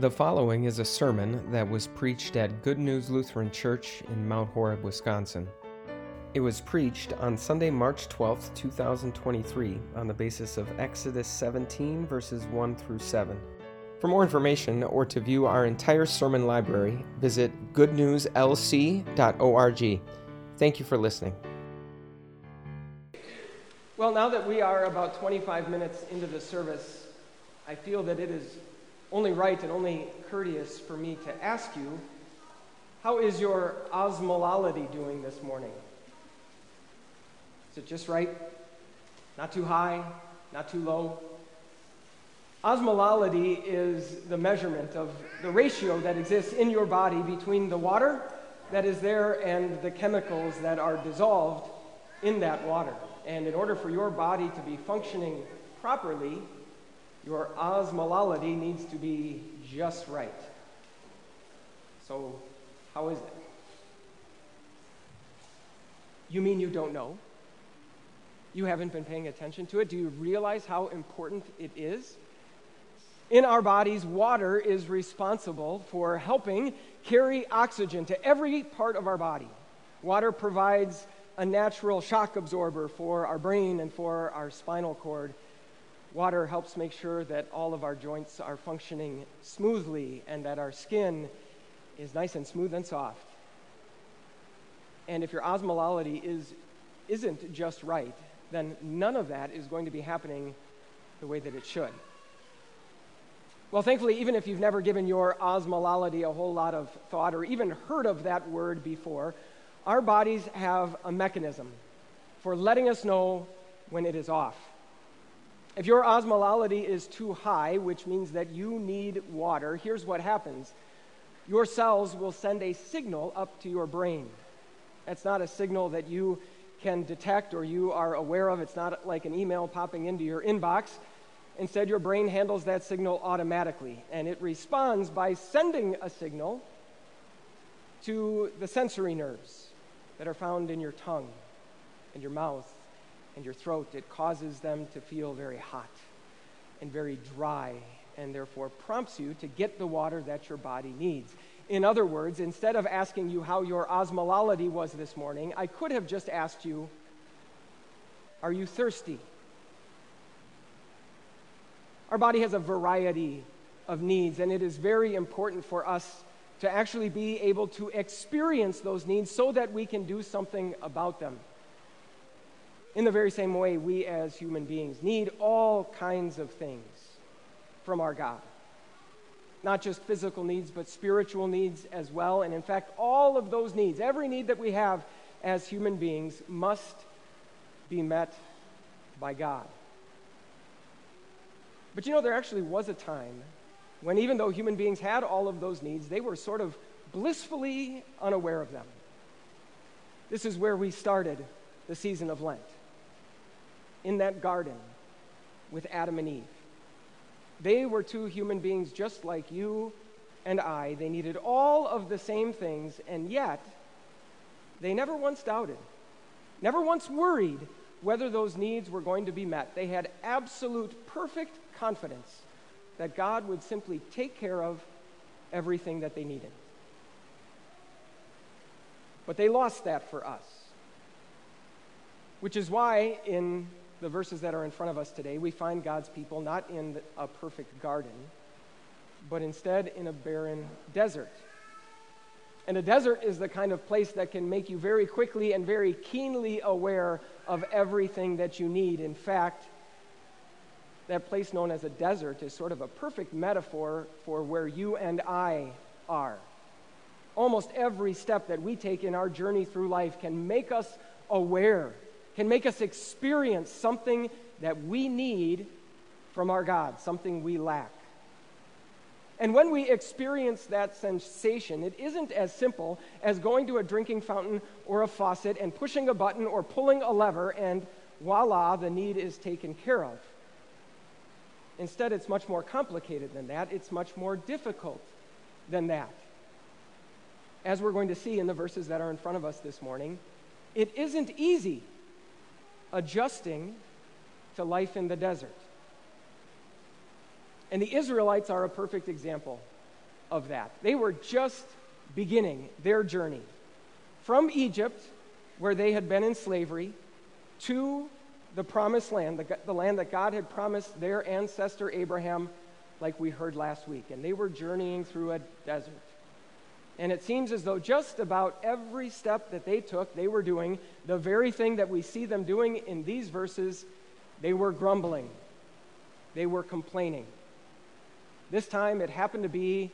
The following is a sermon that was preached at Good News Lutheran Church in Mount Horeb, Wisconsin. It was preached on Sunday, March 12, 2023, on the basis of Exodus 17, verses 1 through 7. For more information or to view our entire sermon library, visit goodnewslc.org. Thank you for listening. Well, now that we are about 25 minutes into the service, I feel that it is only right and only courteous for me to ask you how is your osmolality doing this morning? Is it just right? Not too high? Not too low? Osmolality is the measurement of the ratio that exists in your body between the water that is there and the chemicals that are dissolved in that water. And in order for your body to be functioning properly, your osmolality needs to be just right. So, how is it? You mean you don't know? You haven't been paying attention to it? Do you realize how important it is? In our bodies, water is responsible for helping carry oxygen to every part of our body. Water provides a natural shock absorber for our brain and for our spinal cord. Water helps make sure that all of our joints are functioning smoothly and that our skin is nice and smooth and soft. And if your osmolality is, isn't just right, then none of that is going to be happening the way that it should. Well, thankfully, even if you've never given your osmolality a whole lot of thought or even heard of that word before, our bodies have a mechanism for letting us know when it is off. If your osmolality is too high, which means that you need water, here's what happens your cells will send a signal up to your brain. That's not a signal that you can detect or you are aware of. It's not like an email popping into your inbox. Instead, your brain handles that signal automatically, and it responds by sending a signal to the sensory nerves that are found in your tongue and your mouth and your throat, it causes them to feel very hot and very dry, and therefore prompts you to get the water that your body needs. In other words, instead of asking you how your osmolality was this morning, I could have just asked you, Are you thirsty? Our body has a variety of needs, and it is very important for us to actually be able to experience those needs so that we can do something about them. In the very same way, we as human beings need all kinds of things from our God. Not just physical needs, but spiritual needs as well. And in fact, all of those needs, every need that we have as human beings, must be met by God. But you know, there actually was a time when, even though human beings had all of those needs, they were sort of blissfully unaware of them. This is where we started the season of Lent in that garden with Adam and Eve. They were two human beings just like you and I. They needed all of the same things, and yet they never once doubted, never once worried whether those needs were going to be met. They had absolute, perfect confidence that God would simply take care of everything that they needed. But they lost that for us. Which is why in the verses that are in front of us today, we find God's people not in a perfect garden, but instead in a barren desert. And a desert is the kind of place that can make you very quickly and very keenly aware of everything that you need. In fact, that place known as a desert is sort of a perfect metaphor for where you and I are. Almost every step that we take in our journey through life can make us aware can make us experience something that we need from our God, something we lack. And when we experience that sensation, it isn't as simple as going to a drinking fountain or a faucet and pushing a button or pulling a lever and voila, the need is taken care of. Instead, it's much more complicated than that. It's much more difficult than that. As we're going to see in the verses that are in front of us this morning, it isn't easy adjusting to life in the desert. And the Israelites are a perfect example of that. They were just beginning their journey from Egypt, where they had been in slavery, to the promised land, the, the land that God had promised their ancestor Abraham, like we heard last week. And they were journeying through a desert. And it seems as though just about every step that they took, they were doing the very thing that we see them doing in these verses. They were grumbling, they were complaining. This time it happened to be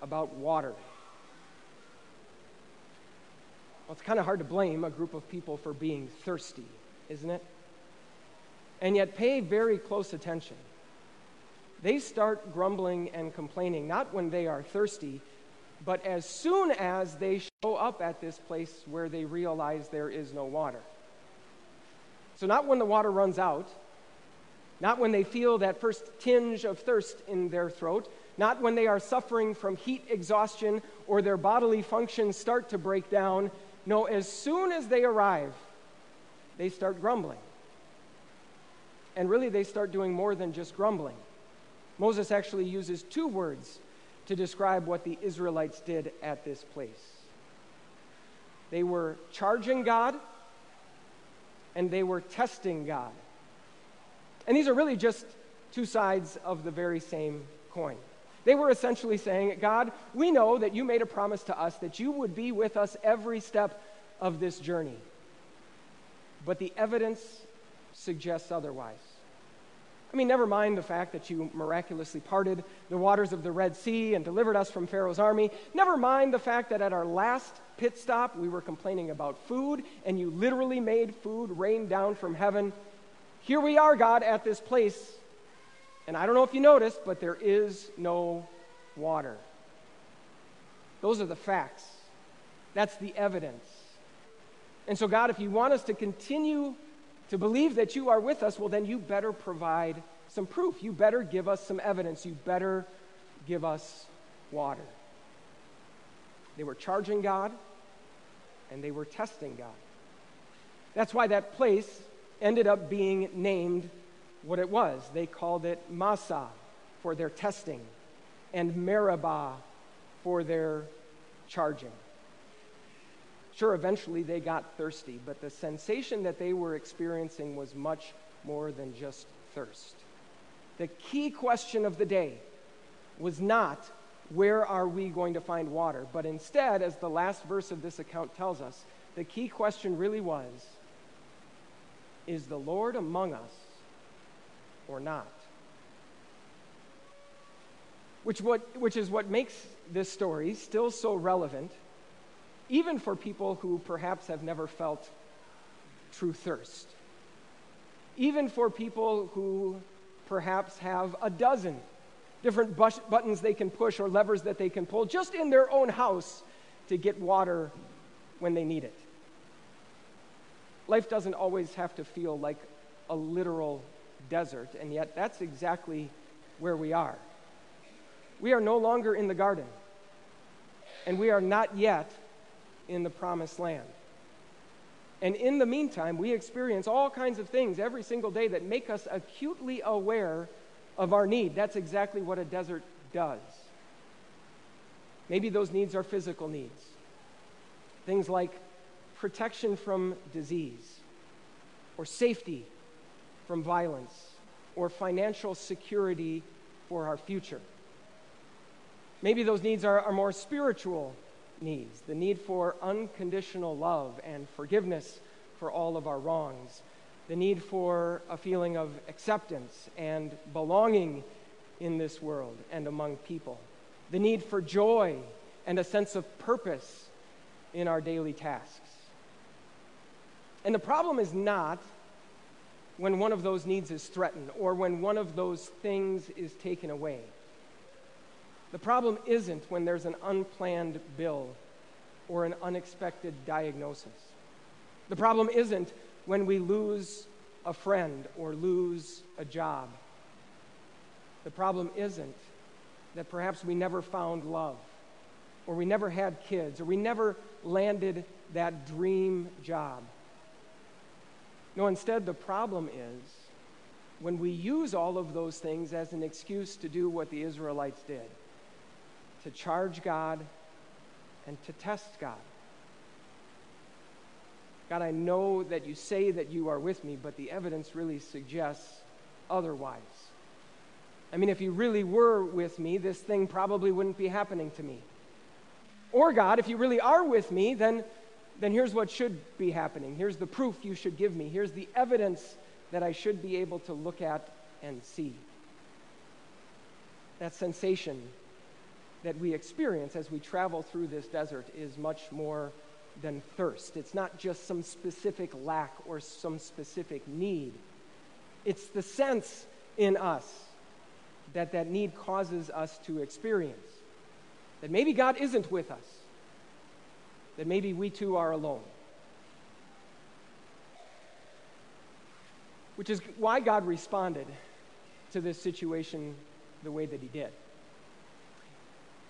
about water. Well, it's kind of hard to blame a group of people for being thirsty, isn't it? And yet, pay very close attention. They start grumbling and complaining, not when they are thirsty, but as soon as they show up at this place where they realize there is no water. So, not when the water runs out, not when they feel that first tinge of thirst in their throat, not when they are suffering from heat exhaustion or their bodily functions start to break down. No, as soon as they arrive, they start grumbling. And really, they start doing more than just grumbling. Moses actually uses two words to describe what the Israelites did at this place. They were charging God and they were testing God. And these are really just two sides of the very same coin. They were essentially saying, God, we know that you made a promise to us that you would be with us every step of this journey. But the evidence suggests otherwise. I mean, never mind the fact that you miraculously parted the waters of the Red Sea and delivered us from Pharaoh's army. Never mind the fact that at our last pit stop, we were complaining about food, and you literally made food rain down from heaven. Here we are, God, at this place. And I don't know if you noticed, but there is no water. Those are the facts. That's the evidence. And so, God, if you want us to continue to believe that you are with us, well, then you better provide some proof. You better give us some evidence. You better give us water. They were charging God and they were testing God. That's why that place ended up being named what it was. They called it Massah for their testing and Meribah for their charging. Sure, eventually they got thirsty, but the sensation that they were experiencing was much more than just thirst. The key question of the day was not where are we going to find water, but instead, as the last verse of this account tells us, the key question really was is the Lord among us or not? Which, what, which is what makes this story still so relevant even for people who perhaps have never felt true thirst. Even for people who perhaps have a dozen different buttons they can push or levers that they can pull just in their own house to get water when they need it. Life doesn't always have to feel like a literal desert, and yet that's exactly where we are. We are no longer in the garden, and we are not yet in the promised land. And in the meantime, we experience all kinds of things every single day that make us acutely aware of our need. That's exactly what a desert does. Maybe those needs are physical needs. Things like protection from disease, or safety from violence, or financial security for our future. Maybe those needs are, are more spiritual needs the need for unconditional love and forgiveness for all of our wrongs, the need for a feeling of acceptance and belonging in this world and among people, the need for joy and a sense of purpose in our daily tasks. And the problem is not when one of those needs is threatened or when one of those things is taken away. The problem isn't when there's an unplanned bill or an unexpected diagnosis. The problem isn't when we lose a friend or lose a job. The problem isn't that perhaps we never found love, or we never had kids, or we never landed that dream job. No, instead, the problem is when we use all of those things as an excuse to do what the Israelites did to charge God and to test God. God, I know that you say that you are with me, but the evidence really suggests otherwise. I mean, if you really were with me, this thing probably wouldn't be happening to me. Or, God, if you really are with me, then, then here's what should be happening. Here's the proof you should give me. Here's the evidence that I should be able to look at and see. That sensation that we experience as we travel through this desert is much more than thirst. It's not just some specific lack or some specific need. It's the sense in us that that need causes us to experience. That maybe God isn't with us. That maybe we too are alone. Which is why God responded to this situation the way that He did.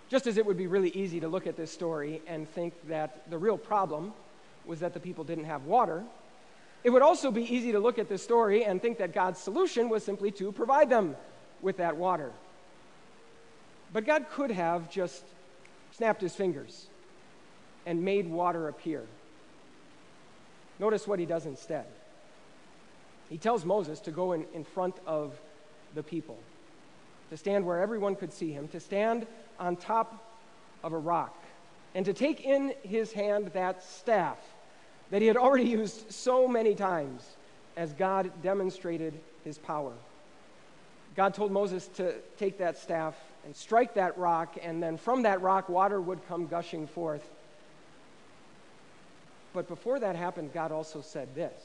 Just as it would be really easy to look at this story and think that the real problem was that the people didn't have water, it would also be easy to look at this story and think that God's solution was simply to provide them with that water. But God could have just snapped his fingers and made water appear. Notice what he does instead. He tells Moses to go in, in front of the people, to stand where everyone could see him, to stand on top of a rock, and to take in his hand that staff that he had already used so many times as God demonstrated his power. God told Moses to take that staff and strike that rock, and then from that rock, water would come gushing forth. But before that happened, God also said this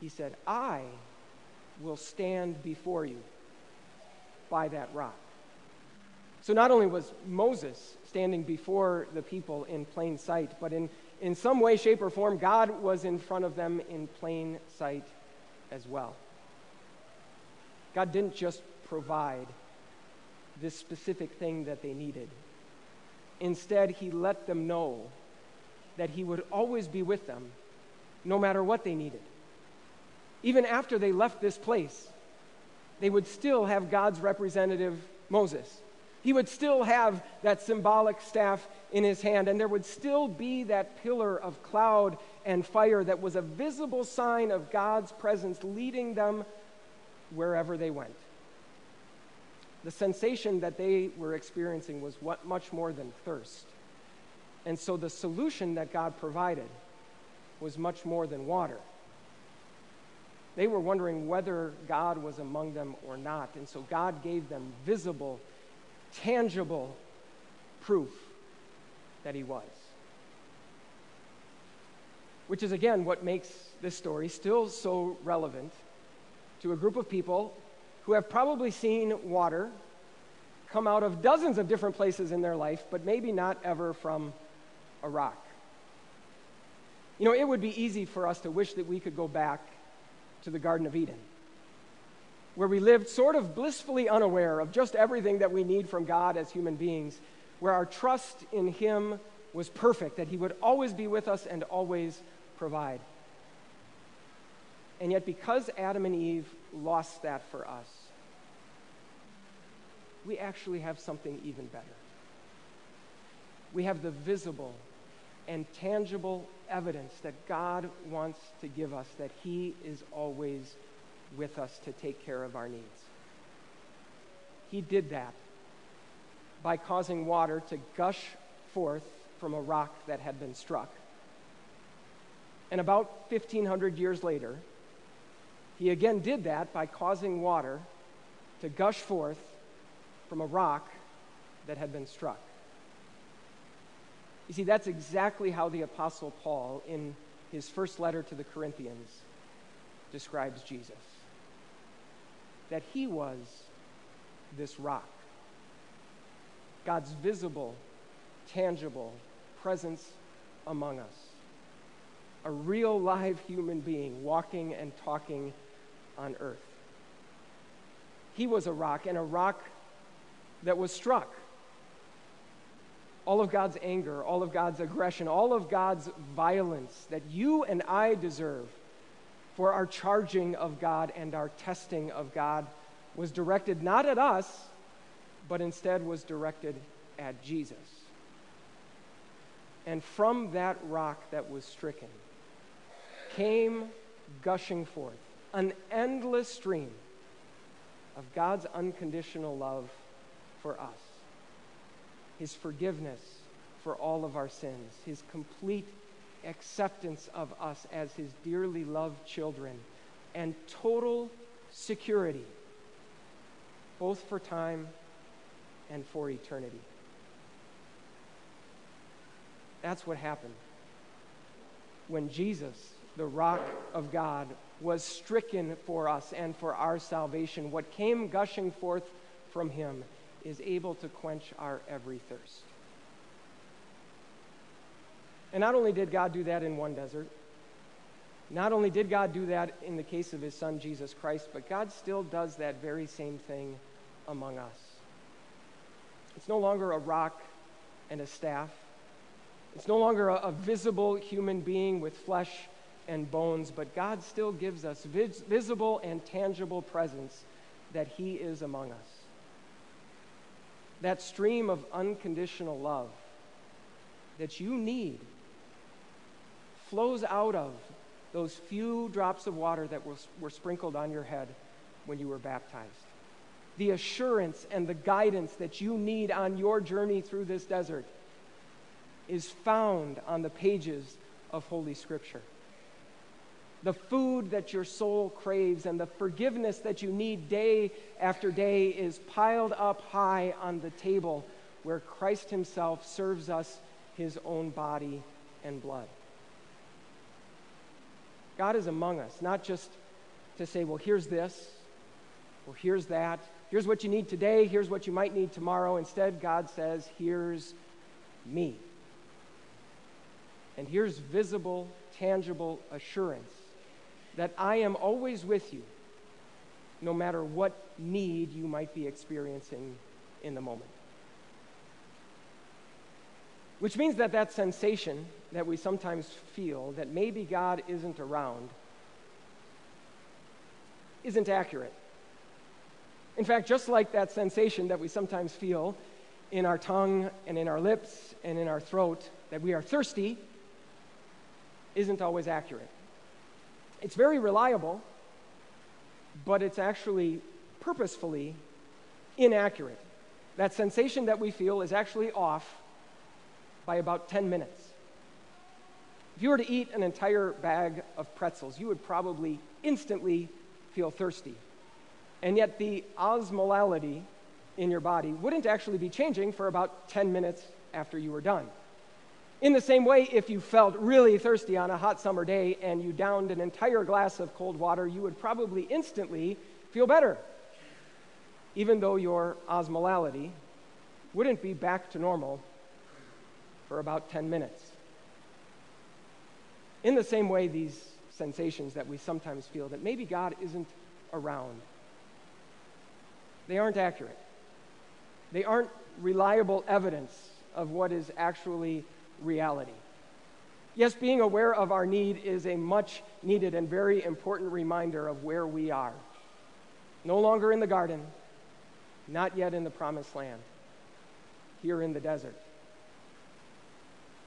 He said, I will stand before you by that rock. So not only was Moses standing before the people in plain sight, but in, in some way, shape, or form, God was in front of them in plain sight as well. God didn't just provide this specific thing that they needed. Instead, He let them know that He would always be with them, no matter what they needed. Even after they left this place, they would still have God's representative, Moses. He would still have that symbolic staff in his hand, and there would still be that pillar of cloud and fire that was a visible sign of God's presence leading them wherever they went. The sensation that they were experiencing was what, much more than thirst. And so the solution that God provided was much more than water. They were wondering whether God was among them or not. And so God gave them visible, tangible proof that He was. Which is, again, what makes this story still so relevant to a group of people who have probably seen water come out of dozens of different places in their life, but maybe not ever from a rock. You know, it would be easy for us to wish that we could go back to the Garden of Eden, where we lived sort of blissfully unaware of just everything that we need from God as human beings, where our trust in Him was perfect, that He would always be with us and always provide. And yet, because Adam and Eve lost that for us, we actually have something even better. We have the visible and tangible evidence that God wants to give us that He is always with us to take care of our needs. He did that by causing water to gush forth from a rock that had been struck. And about 1,500 years later, he again did that by causing water to gush forth from a rock that had been struck. You see, that's exactly how the Apostle Paul, in his first letter to the Corinthians, describes Jesus. That he was this rock, God's visible, tangible presence among us, a real live human being walking and talking on earth. He was a rock, and a rock that was struck. All of God's anger, all of God's aggression, all of God's violence that you and I deserve for our charging of God and our testing of God was directed not at us, but instead was directed at Jesus. And from that rock that was stricken came gushing forth an endless stream of God's unconditional love for us, His forgiveness for all of our sins, His complete acceptance of us as His dearly loved children, and total security, both for time and for eternity. That's what happened when Jesus, the rock of God, was stricken for us and for our salvation. What came gushing forth from him is able to quench our every thirst. And not only did God do that in one desert, not only did God do that in the case of his son Jesus Christ, but God still does that very same thing among us. It's no longer a rock and a staff. It's no longer a, a visible human being with flesh and bones, but God still gives us vis- visible and tangible presence that He is among us. That stream of unconditional love that you need flows out of those few drops of water that were, were sprinkled on your head when you were baptized. The assurance and the guidance that you need on your journey through this desert is found on the pages of Holy Scripture the food that your soul craves and the forgiveness that you need day after day is piled up high on the table where Christ Himself serves us His own body and blood. God is among us, not just to say, well, here's this, or here's that, here's what you need today, here's what you might need tomorrow. Instead, God says, here's me. And here's visible, tangible assurance that I am always with you, no matter what need you might be experiencing in the moment. Which means that that sensation that we sometimes feel that maybe God isn't around isn't accurate. In fact, just like that sensation that we sometimes feel in our tongue and in our lips and in our throat that we are thirsty isn't always accurate. It's very reliable, but it's actually purposefully inaccurate. That sensation that we feel is actually off by about 10 minutes. If you were to eat an entire bag of pretzels, you would probably instantly feel thirsty. And yet, the osmolality in your body wouldn't actually be changing for about 10 minutes after you were done. In the same way, if you felt really thirsty on a hot summer day and you downed an entire glass of cold water, you would probably instantly feel better, even though your osmolality wouldn't be back to normal for about 10 minutes. In the same way, these sensations that we sometimes feel that maybe God isn't around, they aren't accurate. They aren't reliable evidence of what is actually reality. Yes, being aware of our need is a much needed and very important reminder of where we are. No longer in the garden, not yet in the promised land, here in the desert.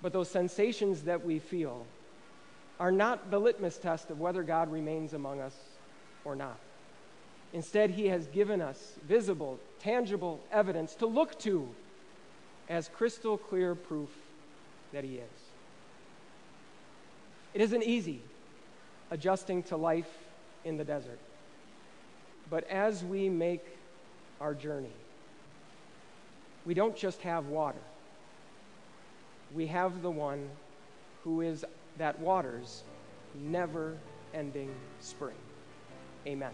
But those sensations that we feel are not the litmus test of whether God remains among us or not. Instead, He has given us visible, tangible evidence to look to as crystal clear proof that He is. It isn't easy adjusting to life in the desert. But as we make our journey, we don't just have water, we have the one who is that water's never ending spring. Amen.